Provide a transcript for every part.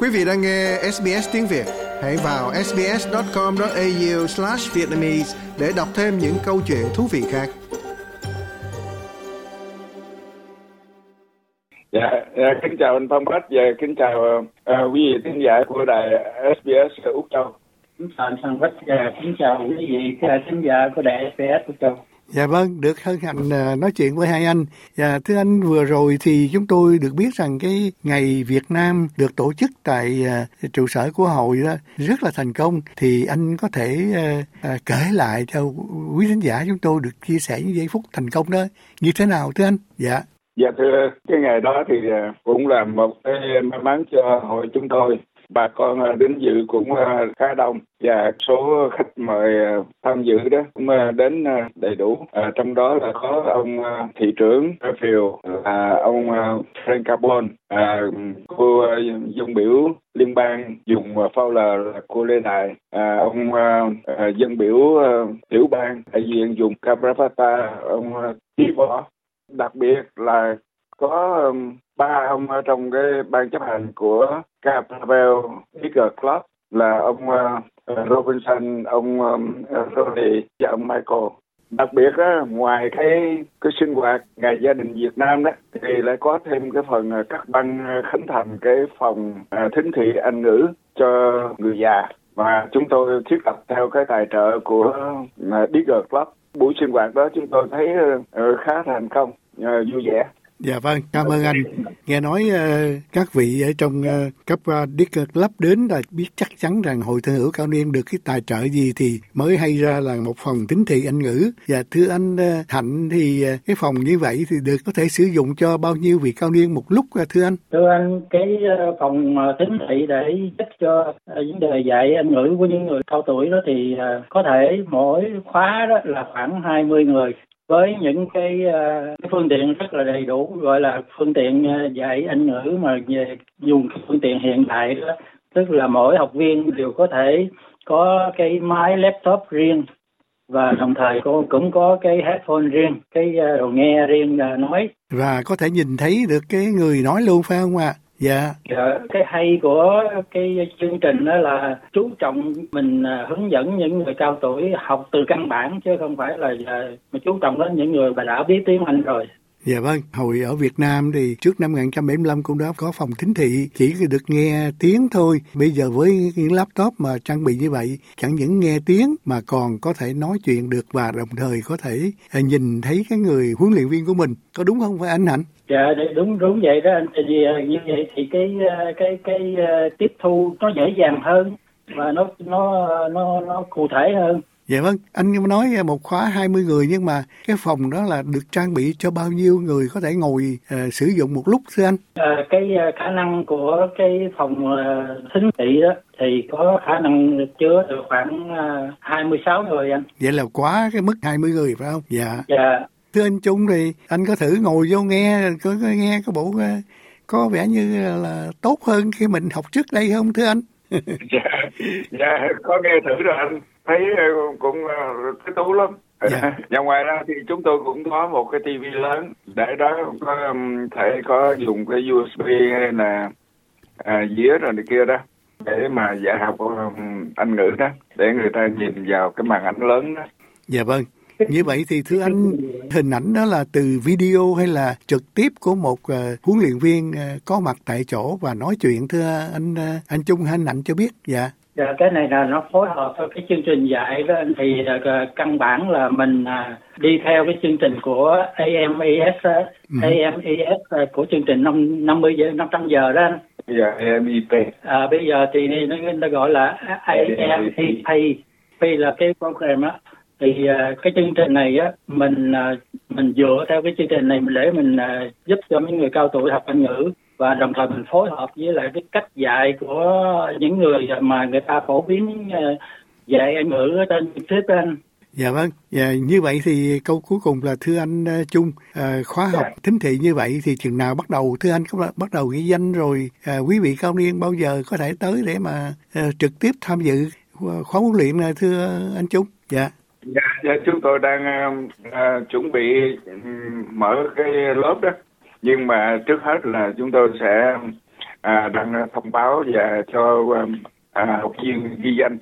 Quý vị đang nghe SBS tiếng Việt, hãy vào sbs.com.au/vietnamese để đọc thêm những câu chuyện thú vị khác. Dạ, dạ, kính chào anh Phong Bách và kính chào uh, quý vị khán giả của đài SBS Úc Châu. Kính chào anh Phong Bách và kính chào quý vị khán giả của đài SBS Úc Châu. Dạ vâng, được hân hạnh à, nói chuyện với hai anh. Dạ, thưa anh, vừa rồi thì chúng tôi được biết rằng cái ngày Việt Nam được tổ chức tại uh, trụ sở của hội đó rất là thành công. Thì anh có thể uh, uh, kể lại cho quý khán giả chúng tôi được chia sẻ những giây phút thành công đó như thế nào thưa anh? Dạ. Dạ thưa, cái ngày đó thì cũng là một cái may mắn cho hội chúng tôi bà con à, đến dự cũng à, khá đông. Và số khách mời à, tham dự đó cũng đến đầy đủ. À, trong đó là có ông thị trưởng Fairfield là ông Frank Carbon à, cô dân biểu liên bang dùng Fowler là cô Lê Đại à, ông à, dân biểu à, tiểu bang đại diện dùng Cabrafata ông Chí Võ. Đặc biệt là có um, ba ông ở trong cái ban chấp hành của Capavel Bigger Club là ông uh, Robinson, ông um, Roddy và ông Michael. Đặc biệt á, ngoài cái cái sinh hoạt ngày gia đình Việt Nam đó thì lại có thêm cái phần uh, các băng uh, khánh thành cái phòng uh, thính thị Anh ngữ cho người già và chúng tôi thiết lập theo cái tài trợ của uh, Bigger Club. Buổi sinh hoạt đó chúng tôi thấy uh, khá thành công, uh, vui vẻ. Dạ vâng, cảm ơn anh. Nghe nói uh, các vị ở trong uh, cấp ờ, uh, Dicker Club đến là biết chắc chắn rằng Hội Thân hữu Cao Niên được cái tài trợ gì thì mới hay ra là một phòng tính thị Anh ngữ. Và thưa anh uh, Hạnh thì uh, cái phòng như vậy thì được có thể sử dụng cho bao nhiêu vị cao niên một lúc uh, thưa anh? Thưa anh, cái uh, phòng uh, tính thị để giúp cho uh, vấn đề dạy Anh ngữ của những người cao tuổi đó thì uh, có thể mỗi khóa đó là khoảng 20 người với những cái, uh, cái phương tiện rất là đầy đủ gọi là phương tiện uh, dạy Anh ngữ mà về dùng phương tiện hiện đại đó tức là mỗi học viên đều có thể có cái máy laptop riêng và đồng thời cô cũng có cái headphone riêng cái uh, đồ nghe riêng uh, nói và có thể nhìn thấy được cái người nói luôn phải không ạ à? Dạ. dạ. Cái hay của cái chương trình đó là chú trọng mình à, hướng dẫn những người cao tuổi học từ căn bản chứ không phải là à, mà chú trọng đến những người mà đã biết tiếng Anh rồi. Dạ vâng, hồi ở Việt Nam thì trước năm 1975 cũng đã có phòng thính thị chỉ được nghe tiếng thôi. Bây giờ với những laptop mà trang bị như vậy, chẳng những nghe tiếng mà còn có thể nói chuyện được và đồng thời có thể à, nhìn thấy cái người huấn luyện viên của mình. Có đúng không phải anh Hạnh? Dạ, dạ đúng đúng vậy đó anh. tại vì à, như vậy thì cái à, cái, cái tiếp thu nó dễ dàng hơn và nó nó nó nó cụ thể hơn. Dạ vâng, anh nói một khóa 20 người nhưng mà cái phòng đó là được trang bị cho bao nhiêu người có thể ngồi uh, sử dụng một lúc thưa anh? À, cái uh, khả năng của cái phòng uh, thính thị đó thì có khả năng chứa được khoảng uh, 26 người anh. Vậy là quá cái mức 20 người phải không? Dạ. Dạ. Thưa anh Trung thì anh có thử ngồi vô nghe có, có nghe cái bộ uh, có vẻ như là tốt hơn khi mình học trước đây không thưa anh? dạ, dạ có nghe thử rồi anh thấy ờ, cũng ờ, cái tú lắm. Dạ. và ngoài ra thì chúng tôi cũng có một cái tivi lớn để đó có thể có dùng cái USB hay là à, dĩa rồi này kia đó để mà dạy học anh ngữ đó để người ta nhìn vào cái màn ảnh lớn đó. Dạ vâng. Như vậy thì thưa anh hình ảnh đó là từ video hay là trực tiếp của một uh, huấn luyện viên uh, có mặt tại chỗ và nói chuyện? Thưa anh uh, anh Trung hay anh Hạnh cho biết. Dạ Dạ, cái này là nó phối hợp với cái chương trình dạy đó thì uh, căn bản là mình uh, đi theo cái chương trình của AMES ừ. AMES uh, của chương trình năm 50 giờ 500 giờ đó anh. Dạ, AMEP. À, bây giờ thì nó, nó gọi là AMEP. P là cái program á thì uh, cái chương trình này á mình uh, mình dựa theo cái chương trình này để mình uh, giúp cho mấy người cao tuổi học Anh ngữ và đồng thời mình phối hợp với lại cái cách dạy của những người mà người ta phổ biến uh, dạy Anh ngữ ở trên tiếp anh Dạ vâng, dạ, như vậy thì câu cuối cùng là thưa anh uh, Trung, uh, khóa học dạ. thính thị như vậy thì chừng nào bắt đầu, thưa anh có bắt đầu ghi danh rồi, uh, quý vị cao niên bao giờ có thể tới để mà uh, trực tiếp tham dự khóa huấn luyện này thưa anh Trung? Dạ. Dạ, dạ chúng tôi đang uh, chuẩn bị um, mở cái lớp đó nhưng mà trước hết là chúng tôi sẽ à, đăng thông báo và cho um, à, học viên ghi danh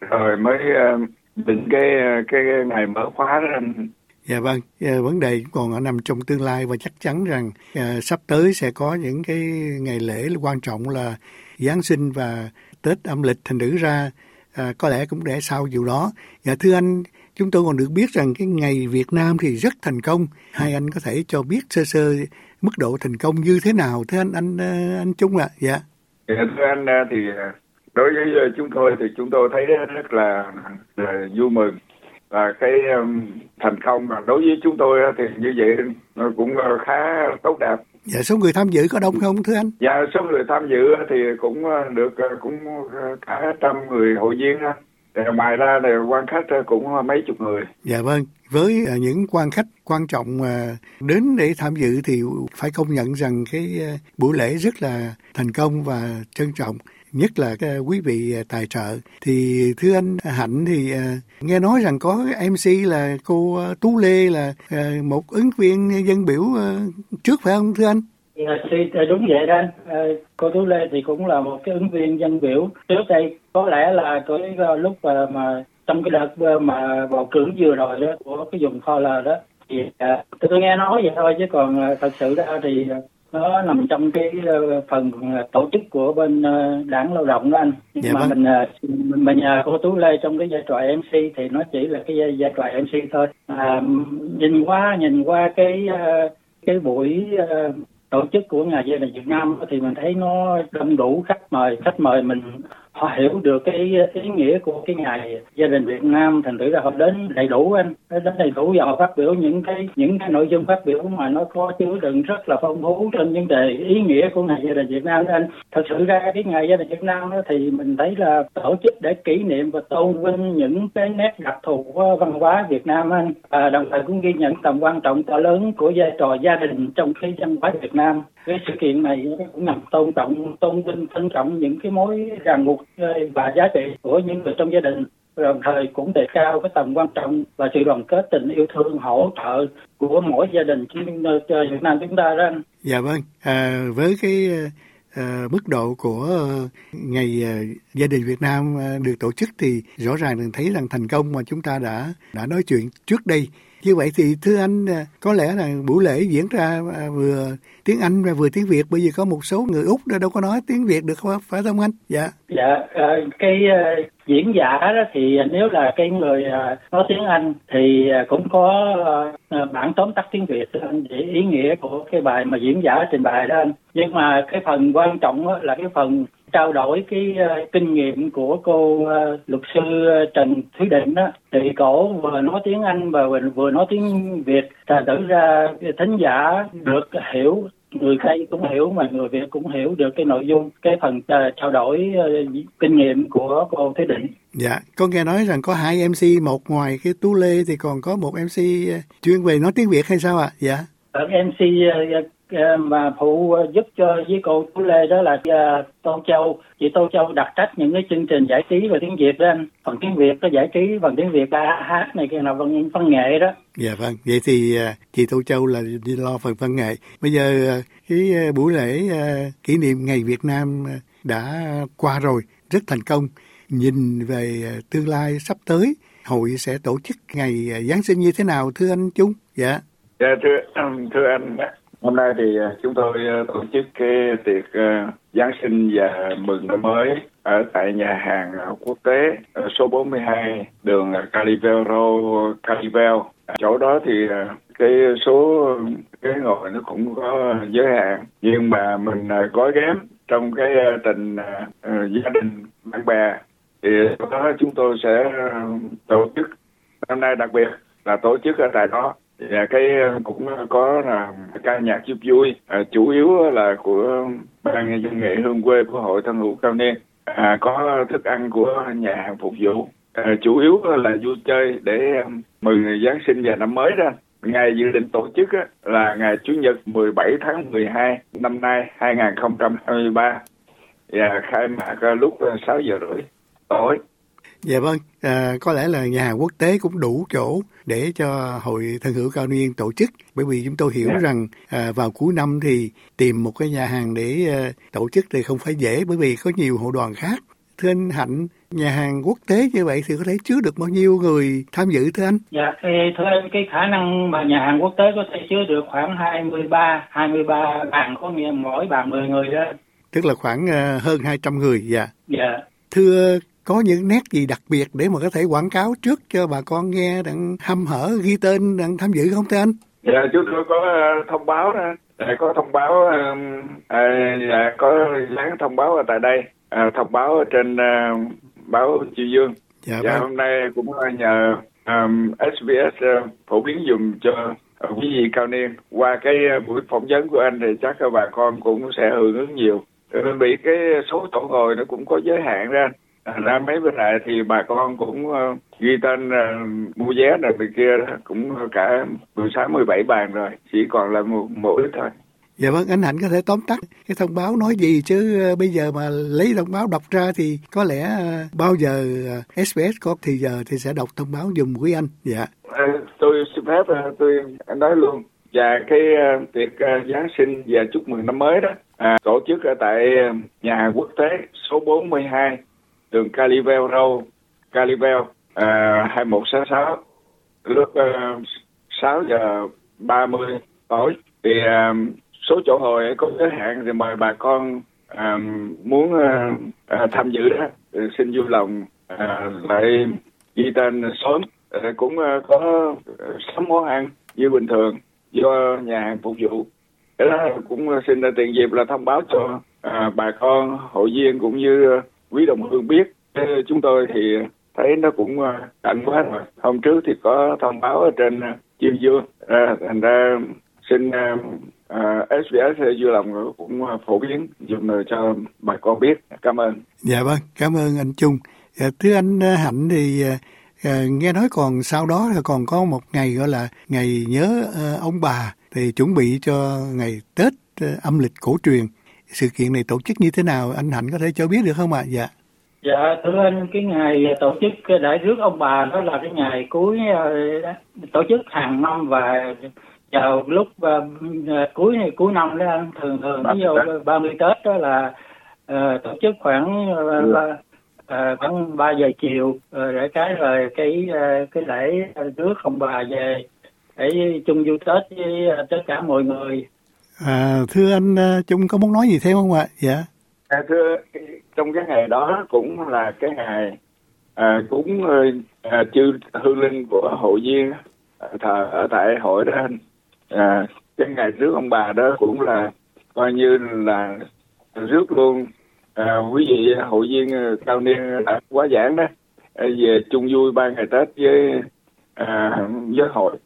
rồi mới à, định cái cái ngày mở khóa đó Dạ vâng, dạ, vấn đề còn ở nằm trong tương lai và chắc chắn rằng à, sắp tới sẽ có những cái ngày lễ quan trọng là Giáng sinh và Tết âm lịch thành thử ra à, có lẽ cũng để sau vụ đó. Dạ thưa anh, chúng tôi còn được biết rằng cái ngày Việt Nam thì rất thành công. Hai anh có thể cho biết sơ sơ mức độ thành công như thế nào thưa anh anh à, anh Trung ạ? À? Dạ. dạ. Thưa anh à, thì đối với chúng tôi thì chúng tôi thấy rất là, là vui mừng và cái thành công mà đối với chúng tôi thì như vậy nó cũng khá tốt đẹp. Dạ số người tham dự có đông không thưa anh? Dạ số người tham dự thì cũng được cũng cả trăm người hội viên. Ờ, Ngoài ra thì quan khách ờ, cũng ờ, mấy chục người. Dạ vâng, với những quan khách quan trọng đến để tham dự thì phải công nhận rằng cái buổi lễ rất là thành công và trân trọng nhất là cái quý vị tài trợ thì thưa anh hạnh thì nghe nói rằng có mc là cô tú lê là một ứng viên dân biểu trước phải không thưa anh Dạ, đúng vậy đó. Cô Tú Lê thì cũng là một cái ứng viên dân biểu trước đây. Có lẽ là cái lúc mà trong cái đợt mà bầu cử vừa rồi đó của cái vùng kho lờ đó thì tôi nghe nói vậy thôi chứ còn thật sự ra thì nó nằm trong cái phần tổ chức của bên đảng lao động đó anh. Nhưng dạ mà vâng. mình mình nhờ cô tú lê trong cái giai trò mc thì nó chỉ là cái giai trò mc thôi. À, nhìn qua nhìn qua cái cái buổi tổ chức của ngày gia đình Việt Nam thì mình thấy nó đông đủ khách mời. Khách mời mình họ hiểu được cái ý nghĩa của cái ngày gia đình Việt Nam thành thử ra họ đến đầy đủ anh. Đến đầy đủ và họ phát biểu những cái những cái nội dung phát biểu mà nó có chứa đựng rất là phong phú trên vấn đề ý nghĩa của ngày gia đình Việt Nam anh. Thật sự ra cái ngày gia đình Việt Nam đó thì mình thấy là tổ chức để kỷ niệm và tôn vinh những cái nét đặc thù của văn hóa Việt Nam anh. À, đồng thời cũng ghi nhận tầm quan trọng to lớn của vai trò gia đình trong cái văn hóa Việt Nam cái sự kiện này cũng nhằm tôn trọng tôn vinh trân trọng những cái mối ràng buộc ờ, và giá trị của những người trong gia đình. Đồng thời cũng đề cao cái tầm quan trọng và sự đoàn kết tình yêu thương hỗ trợ của mỗi gia đình trên Việt Nam chúng ta đó anh. Dạ vâng, à, với cái à, mức độ của ngày à, gia đình Việt Nam à, được tổ chức thì rõ ràng mình thấy rằng thành công mà chúng ta đã đã nói chuyện trước đây như vậy thì, thưa anh à, có lẽ là buổi lễ diễn ra à, vừa tiếng Anh và vừa tiếng Việt, bởi vì có một số người Úc đâu có nói tiếng Việt được không phải không anh? Dạ. Dạ à, cái diễn giả đó thì nếu là cái người nói tiếng Anh thì cũng có bản tóm tắt tiếng Việt để ý nghĩa của cái bài mà diễn giả trình bày đó anh. Nhưng mà cái phần quan trọng là cái phần trao đổi cái uh, kinh nghiệm của cô uh, luật sư Trần Thúy Định đó thì cổ vừa nói tiếng Anh và vừa, nói tiếng Việt thành thử ra thính giả được hiểu người Tây cũng hiểu mà người Việt cũng hiểu được cái nội dung cái phần uh, trao đổi uh, kinh nghiệm của cô Thúy Định. Dạ, con nghe nói rằng có hai MC, một ngoài cái Tú Lê thì còn có một MC chuyên về nói tiếng Việt hay sao ạ? À? Dạ. MC uh, Ờ, mà phụ ờ, giúp cho với cô Tú Lê đó là uh, Tô Châu. Chị Tô Châu đặt trách những cái chương trình giải trí về tiếng Việt đó anh. Phần tiếng Việt có giải trí bằng tiếng Việt ca hát này kia nào văn văn nghệ đó. Dạ vâng vậy thì uh, chị Tô Châu là đi lo phần văn nghệ. Bây giờ uh, cái buổi lễ uh, kỷ niệm ngày Việt Nam đã qua rồi rất thành công. Nhìn về tương lai sắp tới hội sẽ tổ chức ngày Giáng sinh như thế nào thưa anh Trung? Dạ. Dạ thưa thưa anh Hôm nay thì à, chúng tôi à, tổ chức cái tiệc à, Giáng sinh và mừng năm mới ở tại nhà hàng quốc tế số 42 đường Calivero Calivel. Chỗ đó thì cái số, cái ngồi nó cũng có giới hạn, nhưng mà mình gói ghém trong cái tình gia đình, bạn bè. Thì đó chúng tôi sẽ tổ chức. Năm nay đặc biệt là tổ chức ở tại đó. Dạ cái ờ, cũng ờ, có là ca nhạc giúp vui, à, chủ yếu là của ban nhân dân nghệ hương quê của hội thân hữu cao niên. À, có thức ăn của nhà hàng phục vụ. À, chủ yếu là vui chơi để mừng Giáng sinh và năm mới đó. Ngày dự định tổ chức á, là ngày Chủ nhật 17 tháng 12 năm nay 2023 và dạ, khai mạc ờ, lúc 6 giờ rưỡi tối. Dạ vâng, à, có lẽ là nhà hàng quốc tế cũng đủ chỗ để cho hội thân hữu cao niên tổ chức bởi vì chúng tôi hiểu yeah. Dạ. rằng à, vào cuối năm thì tìm một cái nhà hàng để à, tổ chức thì không phải dễ bởi vì có nhiều hội đoàn khác thưa anh Hạnh nhà hàng quốc tế như vậy thì có thể chứa được bao nhiêu người tham dự thưa anh? Dạ thì thưa anh cái khả năng mà nhà hàng quốc tế có thể chứa được khoảng 23 23 bàn có nghĩa mỗi bàn 10 người đó. Tức là khoảng uh, hơn 200 người dạ. Dạ. Thưa có những nét gì đặc biệt để mà có thể quảng cáo trước cho bà con nghe đặng hâm hở ghi tên đặng tham dự không thưa anh? Dạ chúng tôi có uh, thông báo đó. Dạ, có thông báo dạ, có dán thông báo ở tại đây à, thông báo trên uh, báo Chiêu Dương. Dạ, dạ hôm nay cũng nhờ um, SBS uh, phổ biến dùng cho quý vị cao niên. Qua cái buổi phỏng vấn của anh thì chắc các bà con cũng sẽ hưởng ứng nhiều. Vì cái số chỗ ngồi nó cũng có giới hạn ra. Ra mấy bên này thì bà con cũng uh, ghi tên uh, mua vé này bên kia đó, cũng cả 16 17 bàn rồi, chỉ còn là một ít thôi. Dạ vâng, anh Hạnh có thể tóm tắt cái thông báo nói gì chứ uh, bây giờ mà lấy thông báo đọc ra thì có lẽ uh, bao giờ uh, ờ, SBS có thì giờ thì sẽ đọc thông báo dùm quý anh. Dạ. À, tôi xin phép uh, tôi nói luôn và cái uh, tiệc uh, Giáng sinh và chúc mừng năm mới đó à, tổ chức ở tại uh, nhà quốc tế số 42 đường Calibel Road, Calibel uh, 2166 lúc à, uh, 6 giờ 30 tối thì uh, số chỗ ngồi có giới hạn thì mời bà con à, muốn uh, uh, tham dự đó. Xin vui lòng uh, lại ghi tên sớm. Uh, cũng uh, có sắm món ăn như bình thường do nhà hàng phục vụ. Cái đó cũng xin tiền dịp là thông báo cho uh, bà con hội viên cũng như quý đồng hương biết chúng tôi thì thấy nó cũng ờ, cạnh quá rồi. Hôm trước thì có thông báo ở trên ờ, chiêu dương. À, thành ra xin uh, SBS vui lòng cũng phổ biến dùng cho bà con biết. Cảm ơn. Dạ vâng cảm ơn anh Trung. À, thưa anh Hạnh thì à, nghe nói còn sau đó là còn có một ngày gọi là ngày nhớ à, ông bà thì chuẩn bị cho ngày Tết à, âm lịch cổ truyền sự kiện này tổ chức như thế nào? Anh Hạnh có thể cho biết được không ạ? À? dạ. Dạ thưa anh cái ngày tổ chức đại rước ông bà đó là cái ngày cuối uh, tổ chức hàng năm và vào lúc uh, cuối cuối năm đó thường thường ví dụ ba mươi tết đó là uh, tổ chức khoảng uh, uh, khoảng ba giờ chiều uh, để cái rồi cái uh, cái lễ rước ông bà về để chung vui tết với tất cả mọi người à, thưa anh uh, trung có muốn nói gì thêm không ạ? Dạ. À, thưa trong cái ngày đó cũng là cái ngày à, cúng à, chư hương linh của hội viên thờ ở tại hội đó anh. À, cái ngày rước ông bà đó cũng là coi như là rước luôn. À, quý vị hội viên à, cao niên đã quá giảng đó à, về chung vui ba ngày tết với à, với hội.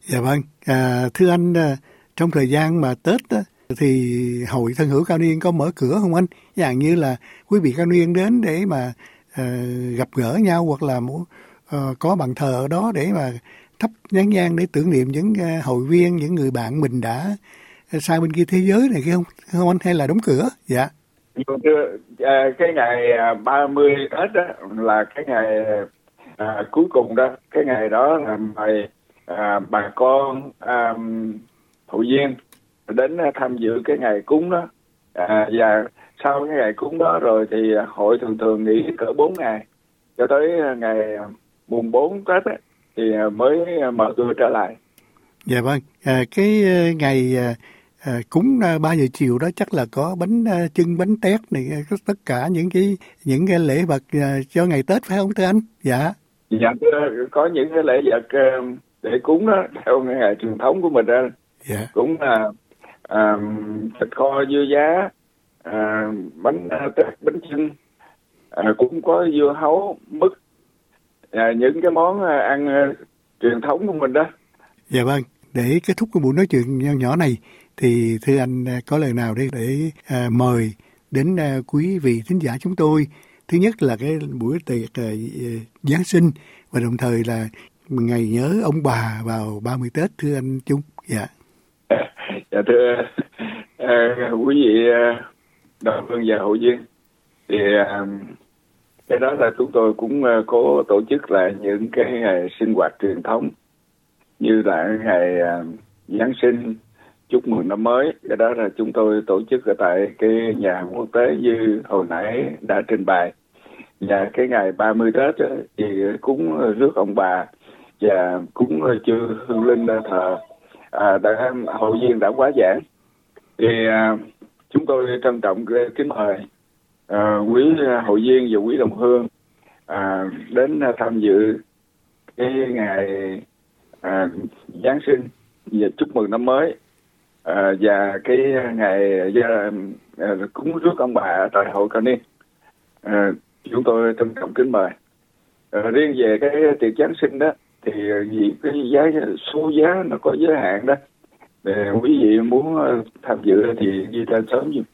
Dạ vâng. À, thưa anh à, trong thời gian mà tết đó, thì hội thân hữu cao niên có mở cửa không anh? Dạng như là quý vị cao niên đến để mà uh, gặp gỡ nhau hoặc là muốn uh, ờ, có bàn thờ ở đó để mà thắp nhang nhang để tưởng niệm những uh, hội viên những người bạn mình đã xa sang bên kia thế giới này không? Không anh? Hay là đóng cửa? Dạ. Cái ngày 30 Tết đó là cái ngày à, cuối cùng đó. Cái ngày đó là mời à, bà con à, hội viên đến tham dự cái ngày cúng đó à, và sau cái ngày cúng đó rồi thì hội thường thường nghỉ cỡ 4 ngày cho tới ngày mùng 4 Tết ấy, thì mới mở cửa trở lại. Dạ vâng, à, cái ngày à, cúng ba giờ chiều đó chắc là có bánh trưng bánh tét này tất cả những cái những cái lễ vật cho ngày Tết phải không thưa anh? Dạ. Dạ có những cái lễ vật để cúng đó theo ngày truyền thống của mình đó. Dạ. Cũng là à, thịt kho dưa giá, à, bánh tét bánh trưng, à, cũng có dưa hấu, mứt à, những cái món à, ăn uh, truyền thống của mình đó. Dạ vâng, để kết thúc cái buổi nói chuyện nhỏ nhỏ này thì thưa anh à, có lời nào để để à, mời đến à, quý vị thính giả chúng tôi thứ nhất là cái buổi tiệc à, Giáng sinh và đồng thời là ngày nhớ ông bà vào 30 Tết thưa anh Trung. Dạ dạ thưa à, quý vị à, đồng hương và hội viên thì à, cái đó là chúng tôi cũng à, cố tổ chức lại những cái ngày sinh hoạt truyền thống như là ngày à, Giáng sinh chúc mừng năm mới. Cái đó là chúng tôi tổ chức ở tại cái nhà quốc tế như hồi nãy đã trình bày. Và cái ngày 30 Tết thì cúng rước ông bà và cúng chư hương linh thờ à, đã hội viên đã quá giảng. Thì à, chúng tôi trân trọng kính mời à, quý hội viên và quý đồng hương à, đến tham dự cái ngày à, Giáng sinh và chúc mừng năm mới. À, và cái ngày à, à cúng rước ông bà tại hội cao niên. À, chúng tôi trân trọng kính mời. À, riêng về cái tiệc giáng sinh đó thì vì cái giá số giá nó có giới hạn đó. Để quý vị muốn tham dự thì ghi tên sớm giùm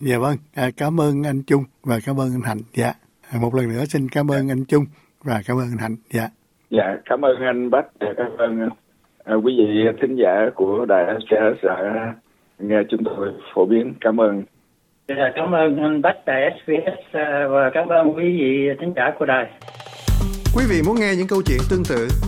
dạ vâng. À, cảm ơn anh Trung và cảm ơn anh Hạnh. Dạ. Một lần nữa xin cảm ơn anh Trung và cảm ơn anh Hạnh. Dạ. Dạ cảm ơn anh Bách và cảm ơn à, quý vị thính giả của đài SBS đã nghe chúng tôi phổ biến. Cảm ơn. Dạ, cảm ơn anh Bách đài SBS à, và cảm ơn quý vị thính giả của đài. Quý vị muốn nghe những câu chuyện tương tự